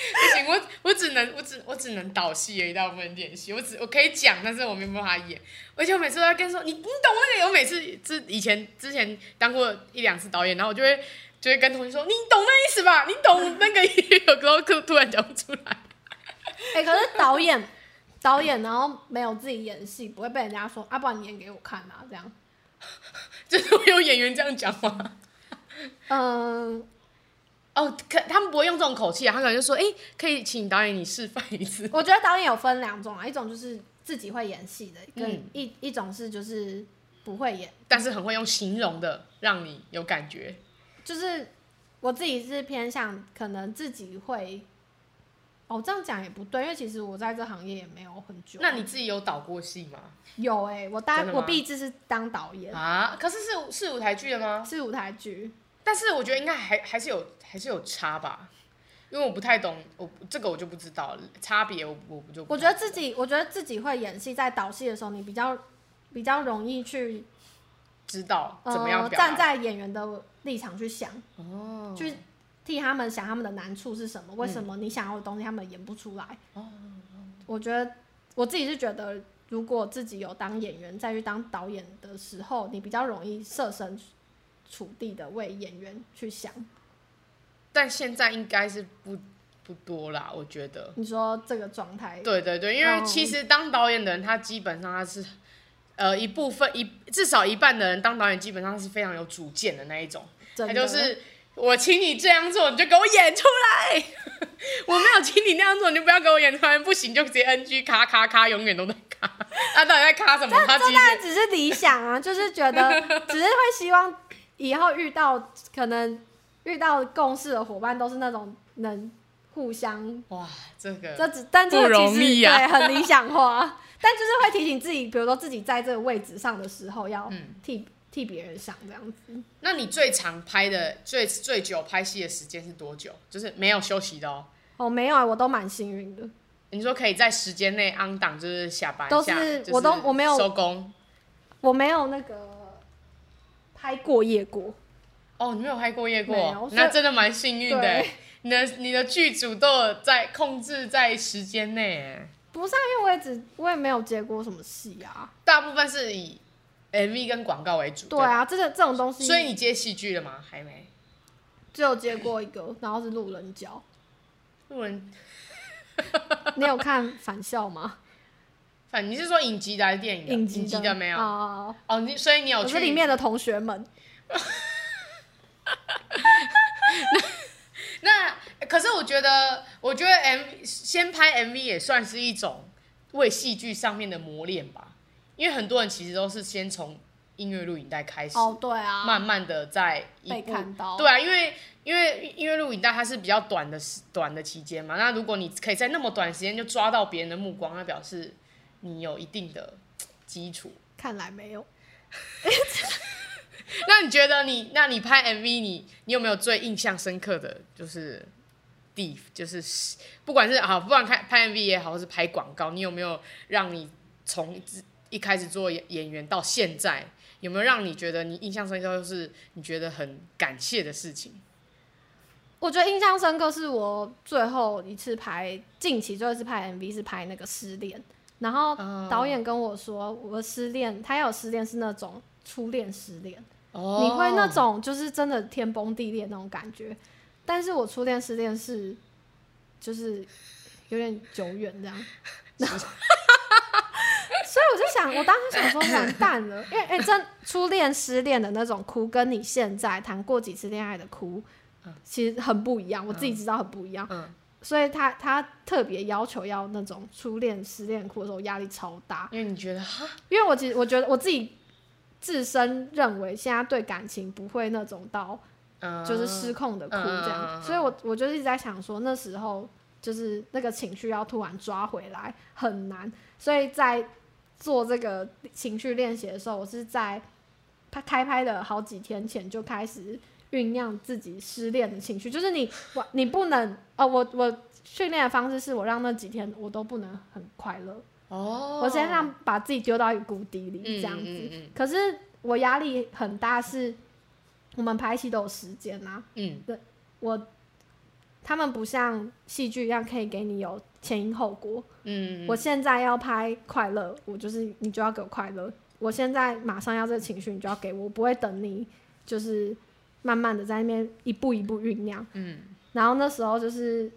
我我只能我只我只能导戏而已，但不能演戏。我只我可以讲，但是我没办法演。而且我每次都要跟说你你懂那个。我每次之以前之前当过一两次导演，然后我就会就会跟同学说你懂那意思吧？你懂那个意思？有时候突突然讲不出来。哎、欸，可是导演导演，然后没有自己演戏，不会被人家说啊，不然你演给我看啊，这样。就是会有演员这样讲吗？嗯。哦，可他们不会用这种口气啊，他可能就说：“哎、欸，可以请导演你示范一次。”我觉得导演有分两种啊，一种就是自己会演戏的，跟一、嗯、一种是就是不会演，但是很会用形容的让你有感觉。就是我自己是偏向可能自己会，哦，这样讲也不对，因为其实我在这行业也没有很久。那你自己有导过戏吗？有哎、欸，我当我毕制是当导演啊，可是是是舞台剧的吗？是舞台剧。但是我觉得应该还还是有还是有差吧，因为我不太懂，我这个我就不知道差别，我我不就不。我觉得自己我觉得自己会演戏，在导戏的时候，你比较比较容易去知道怎么样、呃、站在演员的立场去想，哦，去替他们想他们的难处是什么，为什么你想要的东西他们演不出来。哦、嗯，我觉得我自己是觉得，如果自己有当演员再去当导演的时候，你比较容易设身。处地的为演员去想，但现在应该是不不多啦，我觉得。你说这个状态？对对对，因为其实当导演的人，他基本上他是呃一部分一至少一半的人当导演基本上是非常有主见的那一种，他就是我请你这样做，你就给我演出来。我没有请你那样做，你就不要给我演出来，不行就直接 NG，咔咔咔，永远都在咔。他、啊、到底在咔什么？他当然只是理想啊，就是觉得只是会希望以后遇到可能遇到共事的伙伴都是那种能互相哇，这个这只但这个其实、啊、对很理想化，但就是会提醒自己，比如说自己在这个位置上的时候要替、嗯、替别人想这样子。那你最常拍的最最久拍戏的时间是多久？就是没有休息的哦。哦，没有啊，我都蛮幸运的。你说可以在时间内 on 档，就是下班，都是、就是、我都我没有收工，我没有那个拍过夜过。哦，你没有拍过夜过，那真的蛮幸运的。你的你的剧组都有在控制在时间内。不是、啊，因为我也只我也没有接过什么戏啊，大部分是以 MV 跟广告为主。对啊，这个这种东西。所以你接戏剧了吗？还没，只有接过一个，然后是路人甲。路人，你有看返校吗？反你是说影集的还是电影的？影集的，没有哦哦，你所以你有去里面的同学们。那，那可是我觉得，我觉得 M 先拍 MV 也算是一种为戏剧上面的磨练吧，因为很多人其实都是先从音乐录影带开始哦，对啊，慢慢的在被看到，对啊，因为。因为音乐录影带它是比较短的时短的期间嘛，那如果你可以在那么短时间就抓到别人的目光，那表示你有一定的 基础。看来没有。那你觉得你，那你拍 MV，你你有没有最印象深刻的就是地，就是不管是啊，不管拍拍 MV 也好，或是拍广告，你有没有让你从一开始做演员到现在，有没有让你觉得你印象深刻，就是你觉得很感谢的事情？我觉得印象深刻是我最后一次拍，近期最后一次拍 MV 是拍那个失恋，然后导演跟我说，我失恋，他要有失恋是那种初恋失恋，哦，你会那种就是真的天崩地裂那种感觉，但是我初恋失恋是就是有点久远这样，所以我就想，我当时想说完蛋了，因为哎，真初恋失恋的那种哭，跟你现在谈过几次恋爱的哭。其实很不一样，我自己知道很不一样，嗯嗯、所以他他特别要求要那种初恋失恋哭的时候压力超大，因为你觉得因为我其实我觉得我自己自身认为现在对感情不会那种到就是失控的哭这样，嗯、所以我我就一直在想说那时候就是那个情绪要突然抓回来很难，所以在做这个情绪练习的时候，我是在他开拍的好几天前就开始。酝酿自己失恋的情绪，就是你我你不能哦，我我训练的方式是我让那几天我都不能很快乐哦，我先让把自己丢到一个谷底里这样子。嗯嗯嗯、可是我压力很大，是我们拍戏都有时间啊。嗯，对，我他们不像戏剧一样可以给你有前因后果。嗯，我现在要拍快乐，我就是你就要给我快乐。我现在马上要这个情绪，你就要给我，我不会等你，就是。慢慢的在那边一步一步酝酿，嗯，然后那时候就是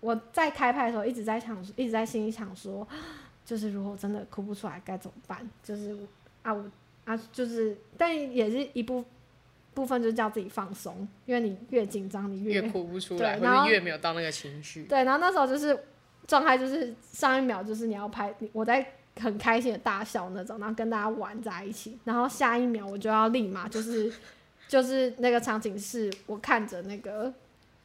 我在开拍的时候一直在想，一直在心里想说，就是如果真的哭不出来该怎么办？就是啊我啊就是，但也是一部部分就是叫自己放松，因为你越紧张你越，越哭不出来，或者越没有到那个情绪。对，然后那时候就是状态就是上一秒就是你要拍，我在很开心的大笑那种，然后跟大家玩在一起，然后下一秒我就要立马就是。就是那个场景是我看着那个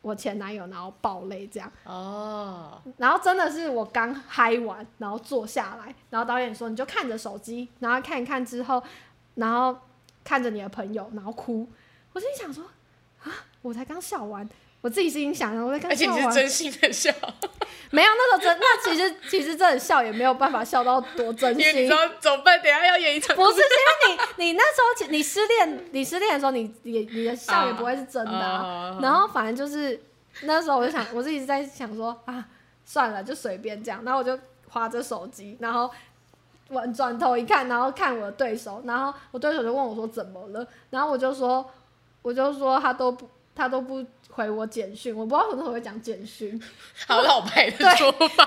我前男友，然后爆泪这样。哦。然后真的是我刚嗨完，然后坐下来，然后导演说你就看着手机，然后看一看之后，然后看着你的朋友，然后哭。我心里想说啊，我才刚笑完。我自己心里想，我在看，而且你是真心的笑，没有那时候真，那其实其实真的笑也没有办法笑到多真心。你知道怎么办？等下要演一场。不是，是因为你 你那时候你失恋，你失恋的时候，你你你的笑也不会是真的、啊。Uh, uh, uh, 然后反正就是那时候我就想，我是一直在想说啊，算了，就随便这样。然后我就划着手机，然后我转头一看，然后看我的对手，然后我对手就问我说怎么了？然后我就说，我就说他都不。他都不回我简讯，我不知道什么时候会讲简讯，好老派的说法。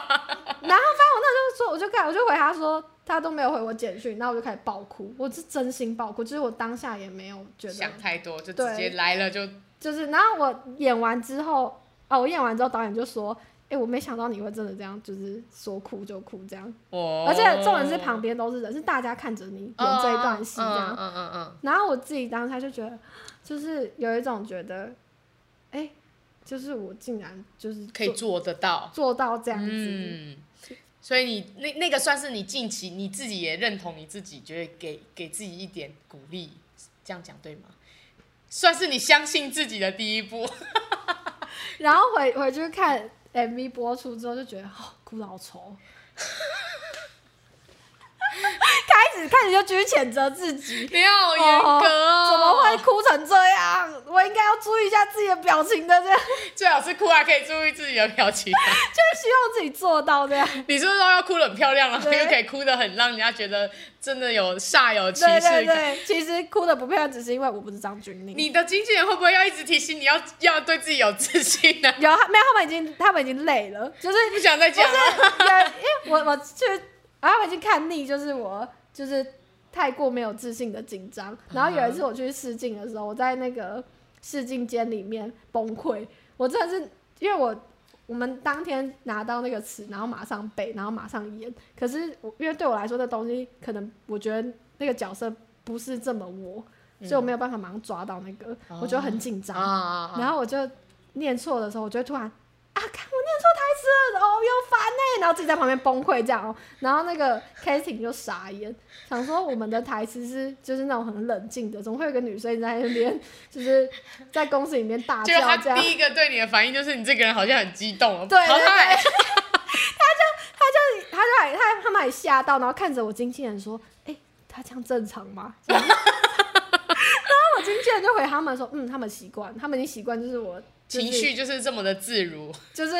然后反正我那时候说，我就开，我就回他说，他都没有回我简讯，然后我就开始爆哭，我是真心爆哭，就是我当下也没有觉得想太多，就直接来了就就是，然后我演完之后，哦，我演完之后导演就说，哎、欸，我没想到你会真的这样，就是说哭就哭这样，哦，而且重点是旁边都是人，是大家看着你演这一段戏这样，嗯嗯嗯，然后我自己当下就觉得，就是有一种觉得，哎、欸。就是我竟然就是可以做得到，做到这样子，嗯，所以你那那个算是你近期你自己也认同你自己，觉得给给自己一点鼓励，这样讲对吗？算是你相信自己的第一步。然后回回去看 MV 播出之后，就觉得哦，哭得好丑。开始开始就继续谴责自己，你好严格哦，怎么会哭成这样？我应该要注意一下自己的表情的，这样 最好是哭还可以注意自己的表情，就是希望自己做到这样。你是不是说要哭得很漂亮，然后又可以哭得很让人家觉得真的有煞有其事？对对对，其实哭得不漂亮，只是因为我不是张钧甯。你的经纪人会不会要一直提醒你要要对自己有自信呢？有，没有，他们已经他们已经累了，就是不想再讲了。因为我我去，然后我已经看腻，就是我。就是太过没有自信的紧张，然后有一次我去试镜的时候，我在那个试镜间里面崩溃。我真的是因为我我们当天拿到那个词，然后马上背，然后马上演。可是我因为对我来说，这东西可能我觉得那个角色不是这么我，所以我没有办法马上抓到那个，我就很紧张。然后我就念错的时候，我就突然。啊！看我念错台词了，哦，又烦呢。然后自己在旁边崩溃这样哦。然后那个 casting 就傻眼，想说我们的台词是就是那种很冷静的，怎么会有个女生在那边 就是在公司里面大叫这样？第一个对你的反应就是你这个人好像很激动，对，对，对，他 就他就他就还他他们还吓到，然后看着我经纪人说：“哎、欸，他这样正常吗？”然后我经纪人就回他们说：“嗯，他们习惯，他们已经习惯，就是我。”情绪就是这么的自如，就是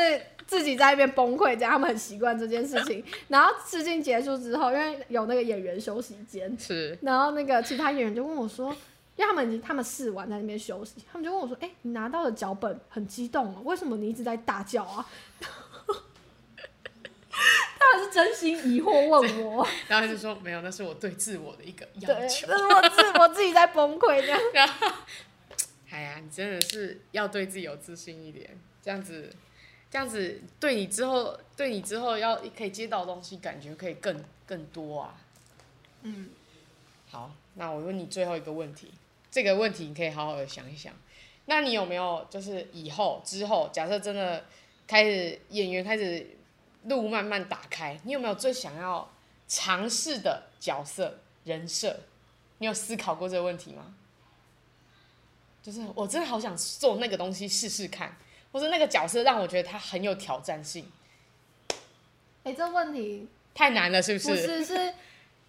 自己在那边崩溃，这样他们很习惯这件事情。然后试镜结束之后，因为有那个演员休息间，是，然后那个其他演员就问我说，因为他们已经他们试完在那边休息，他们就问我说，哎、欸，你拿到的脚本很激动哦，为什么你一直在大叫啊？他们是真心疑惑问我，然后他就说没有，那是我对自我的一个要求，那是我自我自己在崩溃这样。哎呀，你真的是要对自己有自信一点，这样子，这样子对你之后，对你之后要可以接到东西，感觉可以更更多啊。嗯，好，那我问你最后一个问题，这个问题你可以好好的想一想。那你有没有就是以后之后，假设真的开始演员开始路慢慢打开，你有没有最想要尝试的角色人设？你有思考过这个问题吗？就是我真的好想做那个东西试试看，或者那个角色让我觉得他很有挑战性。哎、欸，这问题太难了，是不是？不是，是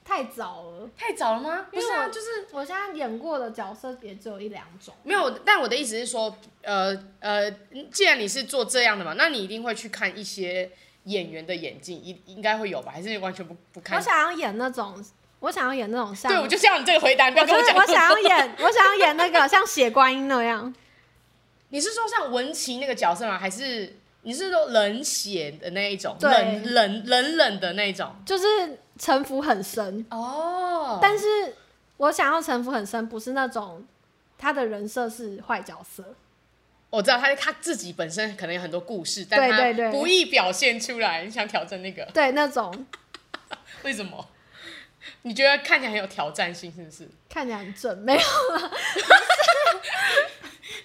太早了。太早了吗？不是啊，就是我现在演过的角色也只有一两种。没有，但我的意思是说，呃呃，既然你是做这样的嘛，那你一定会去看一些演员的演技，应应该会有吧？还是完全不不看？我想要演那种。我想要演那种像，对，我就要你这个回答，你不要跟我讲。我，想要演，我想要演那个像血观音那样。你是说像文琪那个角色吗？还是你是说冷血的那一种？冷冷冷冷的那种，就是城府很深哦。但是我想要城府很深，不是那种他的人设是坏角色。我知道他他自己本身可能有很多故事，但他不易表现出来。你想挑战那个？对，那种。为什么？你觉得看起来很有挑战性，是不是？看起来很正，没有啦。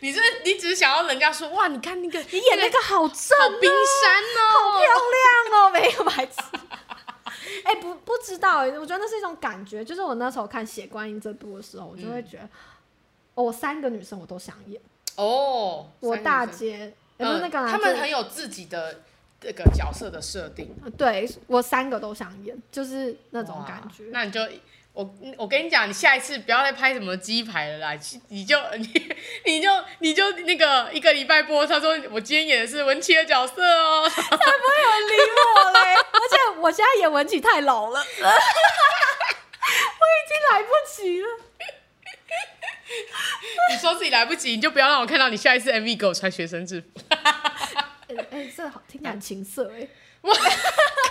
你是 你只是想要人家说哇，你看那个你演那个好正，好冰山哦，好漂亮哦，没有白痴。哎、欸，不不知道，我觉得那是一种感觉。就是我那时候看《血观音》这部的时候，我就会觉得，嗯、哦，我三个女生我都想演哦。我大姐，也不是那个，他们很有自己的。这个角色的设定，对，我三个都想演，就是那种感觉。那你就我我跟你讲，你下一次不要再拍什么鸡排了啦，你就 你你就你就那个一个礼拜播，他说我今天演的是文琪的角色哦，才不会有人理我嘞。而且我现在演文琪太老了，我已经来不及了。你说自己来不及，你就不要让我看到你下一次 MV 给我穿学生制服。哎，色好听，感情色哎，哇，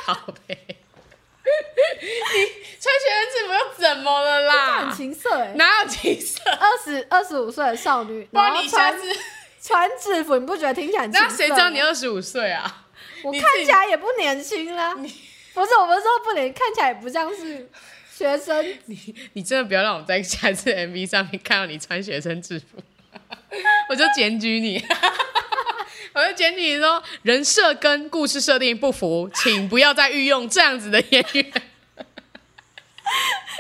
好呗。你穿学生制服又怎么了啦？感情色哎，哪有情色？二十二十五岁的少女，然，你穿穿制服，你不觉得听起来很？那谁知道你二十五岁啊？我看起来也不年轻啦。不是我们说不年，看起来也不像是学生。你你真的不要让我在下次 MV 上面看到你穿学生制服，我就检举你。我就检举你说人设跟故事设定不符，请不要再御用这样子的演员。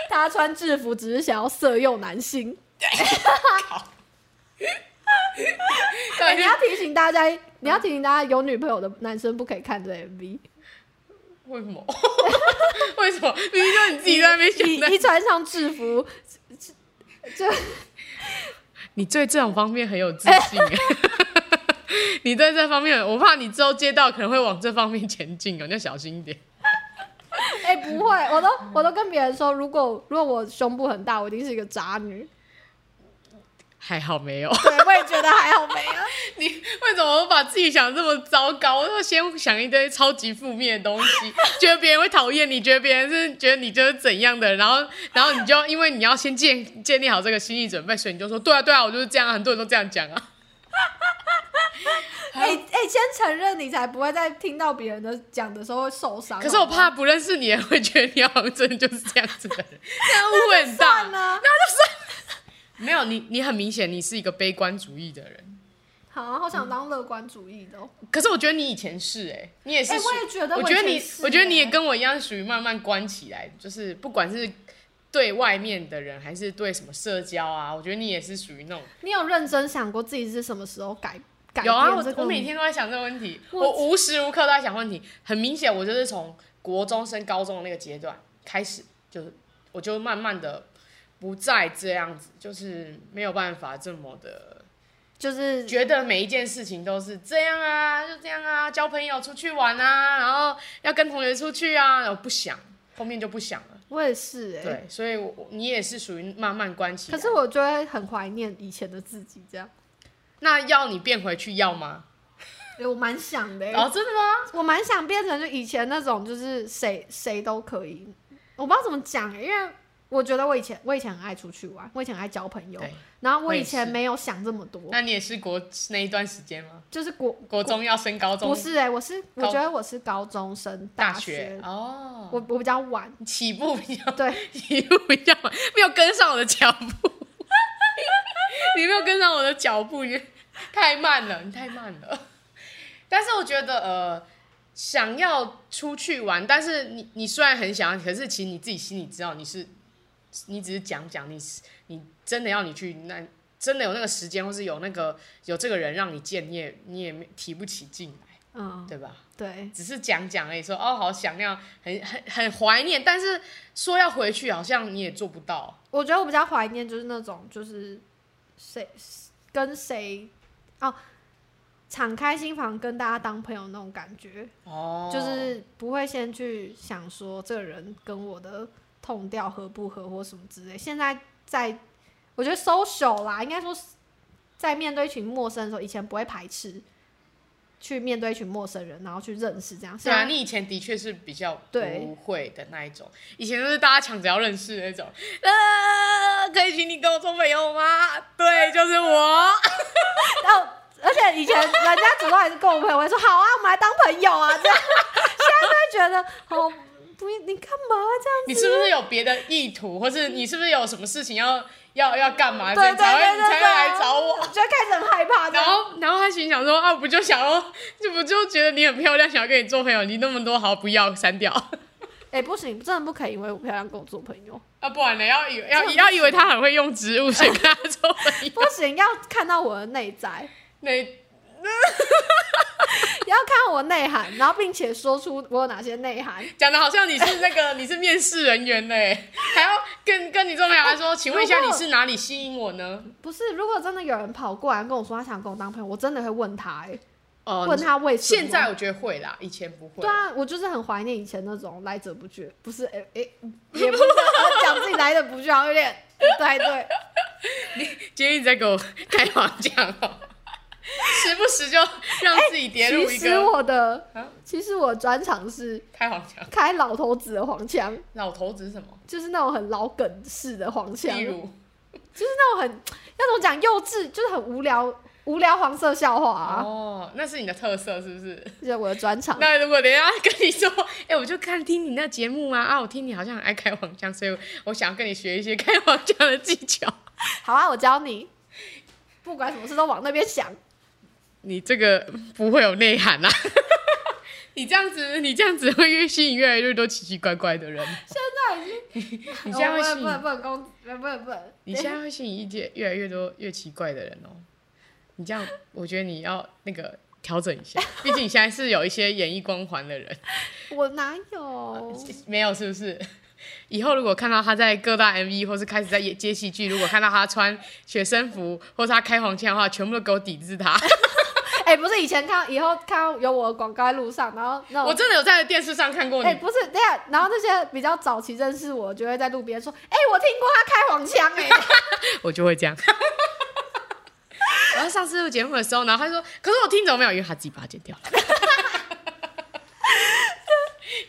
他穿制服只是想要色诱男性。对，你要提醒大家，你要提醒大家，有女朋友的男生不可以看这 MV。为什么？为什么？明明就你自己在那边选。一穿上制服，就你对这种方面很有自信。你在这方面，我怕你之后接到可能会往这方面前进哦，你要小心一点。哎、欸，不会，我都我都跟别人说，如果如果我胸部很大，我一定是一个渣女。还好没有，对，我也觉得还好没有。你为什么把自己想这么糟糕？我就先想一堆超级负面的东西，觉得别人会讨厌你，觉得别人是觉得你就是怎样的，然后然后你就因为你要先建建立好这个心理准备，所以你就说对啊对啊，我就是这样，很多人都这样讲啊。哎 哎、欸欸，先承认你才不会在听到别人的讲的时候会受伤。可是我怕不认识你也会觉得你好像真的就是这样子的人，这样误会很大。那就算。没有你，你很明显你是一个悲观主义的人。好啊，好想当乐观主义的。可是我觉得你以前是哎、欸，你也是。我也觉得我。我觉得你，我觉得你也跟我一样，属于慢慢关起来，就是不管是对外面的人，还是对什么社交啊，我觉得你也是属于那种。你有认真想过自己是什么时候改？改有啊，我我每天都在想这个问题，我无时无刻都在想问题。很明显，我就是从国中升高中的那个阶段开始，就是我就慢慢的不再这样子，就是没有办法这么的，就是觉得每一件事情都是这样啊，就这样啊，交朋友出去玩啊，然后要跟同学出去啊，然后不想，后面就不想了。我也是哎、欸，对，所以我你也是属于慢慢关起。可是我就会很怀念以前的自己，这样。那要你变回去要吗？欸、我蛮想的、欸。哦，真的吗？我蛮想变成就以前那种，就是谁谁都可以。我不知道怎么讲、欸，因为我觉得我以前我以前很爱出去玩，我以前很爱交朋友。然后我以前没有想这么多。那你也是国那一段时间吗？就是国国中要升高中？不是哎、欸，我是我觉得我是高中升大学，哦。我我比较晚起步，比较对起步比较晚，没有跟上我的脚步。你没有跟上我的脚步，你太慢了，你太慢了。但是我觉得，呃，想要出去玩，但是你你虽然很想要，可是其实你自己心里知道，你是你只是讲讲，你是你真的要你去，那真的有那个时间，或是有那个有这个人让你见，你也你也没提不起劲来，嗯，对吧？对，只是讲讲而已，说哦，好想要，很很很怀念，但是说要回去，好像你也做不到。我觉得我比较怀念，就是那种就是。谁跟谁哦，敞开心房跟大家当朋友那种感觉哦，就是不会先去想说这个人跟我的 tone 调合不合或什么之类。现在在，我觉得 social 啦，应该说在面对一群陌生的时候，以前不会排斥。去面对一群陌生人，然后去认识这样。对啊，你以前的确是比较不会的那一种，以前都是大家抢着要认识的那种。呃，可以请你跟我做朋友吗？对，就是我。然后，而且以前人家主动还是跟我朋友，我会说好啊，我们来当朋友啊。这样，现在就会觉得好，不，你干嘛这样子？你是不是有别的意图，或是你是不是有什么事情要？要要干嘛？对对对对，才会才会来找我，就开始很害怕。然后然后他心想说啊，不就想要，就不就觉得你很漂亮，想要跟你做朋友。你那么多好，不要删掉。哎、欸，不行，真的不可以，因为我漂亮跟我做朋友。啊，不然呢？要以为要要以为他很会用植物，所以跟他做朋友。不行，要看到我的内在。内。要看我内涵，然后并且说出我有哪些内涵，讲的好像你是那个 你是面试人员呢，还要跟跟你做朋友来说，请问一下你是哪里吸引我呢？不是，如果真的有人跑过来跟我说他想跟我当朋友，我真的会问他哎、呃，问他为什么？现在我觉得会啦，以前不会。对啊，我就是很怀念以前那种来者不拒，不是哎哎、欸欸，也不是讲自己来者不拒，好像有点不太对。你今天一直在给我开黄腔哦。时不时就让自己跌入一个。其实我的，其实我专长是开黄腔，开老头子的黄腔。老头子是什么？就是那种很老梗式的黄腔，例如，就是那种很那种讲幼稚，就是很无聊。无聊黄色笑话啊！哦，那是你的特色是不是？是我的专长。那如果等一下跟你说，哎、欸，我就看听你那节目啊啊，我听你好像很爱开黄腔，所以我想要跟你学一些开黄腔的技巧。好啊，我教你，不管什么事都往那边想。你这个不会有内涵啊！你这样子，你这样子会越吸引越来越多奇奇怪怪的人。现在已经，你现在会吸引，不能不不能不不。你现在会吸引一些越来越多越奇怪的人哦。你这样，我觉得你要那个调整一下，毕竟你现在是有一些演艺光环的人。我哪有？没有，是不是？以后如果看到他在各大 MV，或是开始在演接戏剧，如果看到他穿学生服，或是他开黄腔的话，全部都给我抵制他。哎、欸，不是以前看，以后看到有我的广告在路上，然后那我真的有在电视上看过你。哎、欸，不是，对啊，然后那些比较早期认识我，就会在路边说：“哎、欸，我听过他开黄腔。”哎，我就会这样。然后上次录节目的时候，然后他说：“可是我听怎么没有？因为他自己把它剪掉了。”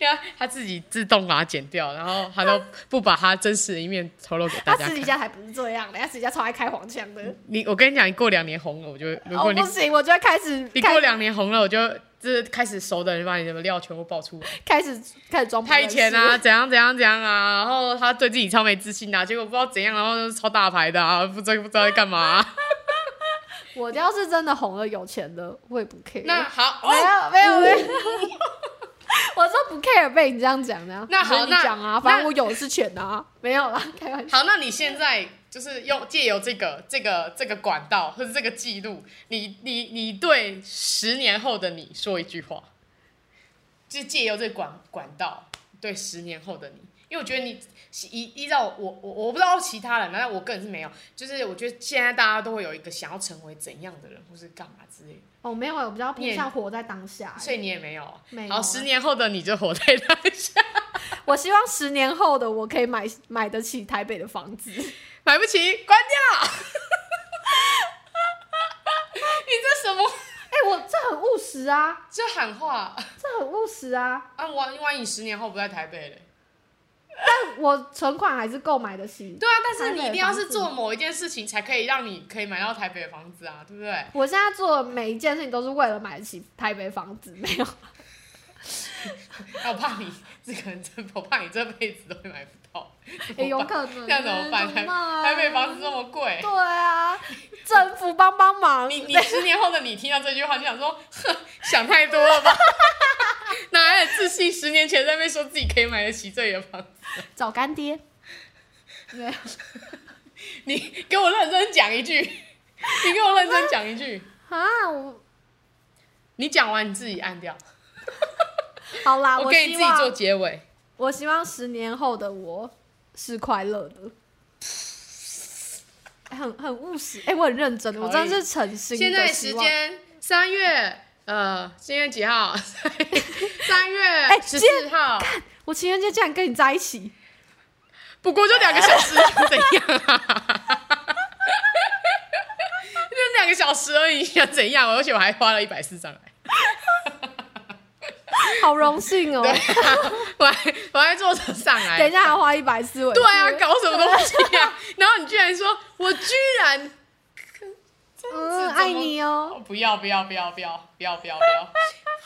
他自己自动把它剪掉，然后他都不把他真实的一面透露给大家。他私底下还不是这样的，他私底下超爱开黄腔的。你，我跟你讲，你过两年红了，我就如果你、哦、不行，我就会开始。你过两年红了，我就就是开始熟的人把你什么料全部爆出来，开始开始装派钱啊，怎样怎样怎样啊，然后他对自己超没自信啊，结果不知道怎样，然后就是超大牌的啊，不知道不知道在干嘛、啊。我要是真的红了，有钱的，我也不 care。那好，没有没有没有，我说不 care 被你这样讲的。那好，你讲啊，反正我有的是钱啊，没有啦，开玩笑。好，那你现在就是用借由这个这个这个管道或者这个记录，你你你对十年后的你说一句话，就借由这个管管道对十年后的你，因为我觉得你。依依照我我我不知道其他人，但是我个人是没有。就是我觉得现在大家都会有一个想要成为怎样的人，或是干嘛之类的。哦，没有，我比较偏向活在当下。所以你也没有。没有。好，十年后的你就活在当下。我希望十年后的我可以买买得起台北的房子。买不起，关掉。你这什么？哎、欸，我这很务实啊。这喊话。这很务实啊。啊，万万一十年后不在台北嘞？但我存款还是够买得起。对啊，但是你一定要是做某一件事情，才可以让你可以买到台北的房子啊，对不对？我现在做的每一件事情都是为了买得起台北房子，没有。我怕你这个人真，我怕你这辈子都会买不到。欸、有可能。这样怎么办？台北房子这么贵。对啊，政府帮帮忙。你你十年后的你听到这句话，就想说，哼，想太多了吧？哪来的自信？十年前在那边说自己可以买得起这里的房子，找干爹。没有，你给我认真讲一句，你给我认真讲一句 啊！我，你讲完你自己按掉。好啦，我给你自己做结尾。我希望十年后的我是快乐的，很很务实。哎、欸，我很认真，我真的是诚心。现在时间三月。呃，今天几号？三月十四号。看、欸，我情人节竟然跟你在一起，不过就两个小时，怎样啊？就两个小时而已，想怎样？而且我还花了一百四上来，好荣幸哦！我还我还坐车上来，等一下还花一百四，对啊，搞什么东西啊？然后你居然说我居然。嗯，爱你哦！不要不要不要不要不要不要不要！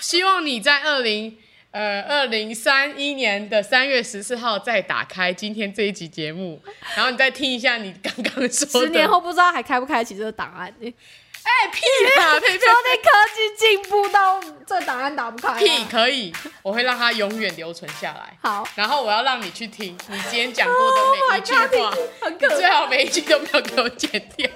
希望你在二零呃二零三一年的三月十四号再打开今天这一集节目，然后你再听一下你刚刚说的。十年后不知道还开不开启这个档案呢？哎、欸、屁啊！呸呸！说那科技进步到这档案打不开。屁可以，我会让它永远留存下来。好，然后我要让你去听你今天讲过的每一句话，哦、你最好每一句都没有给我剪掉。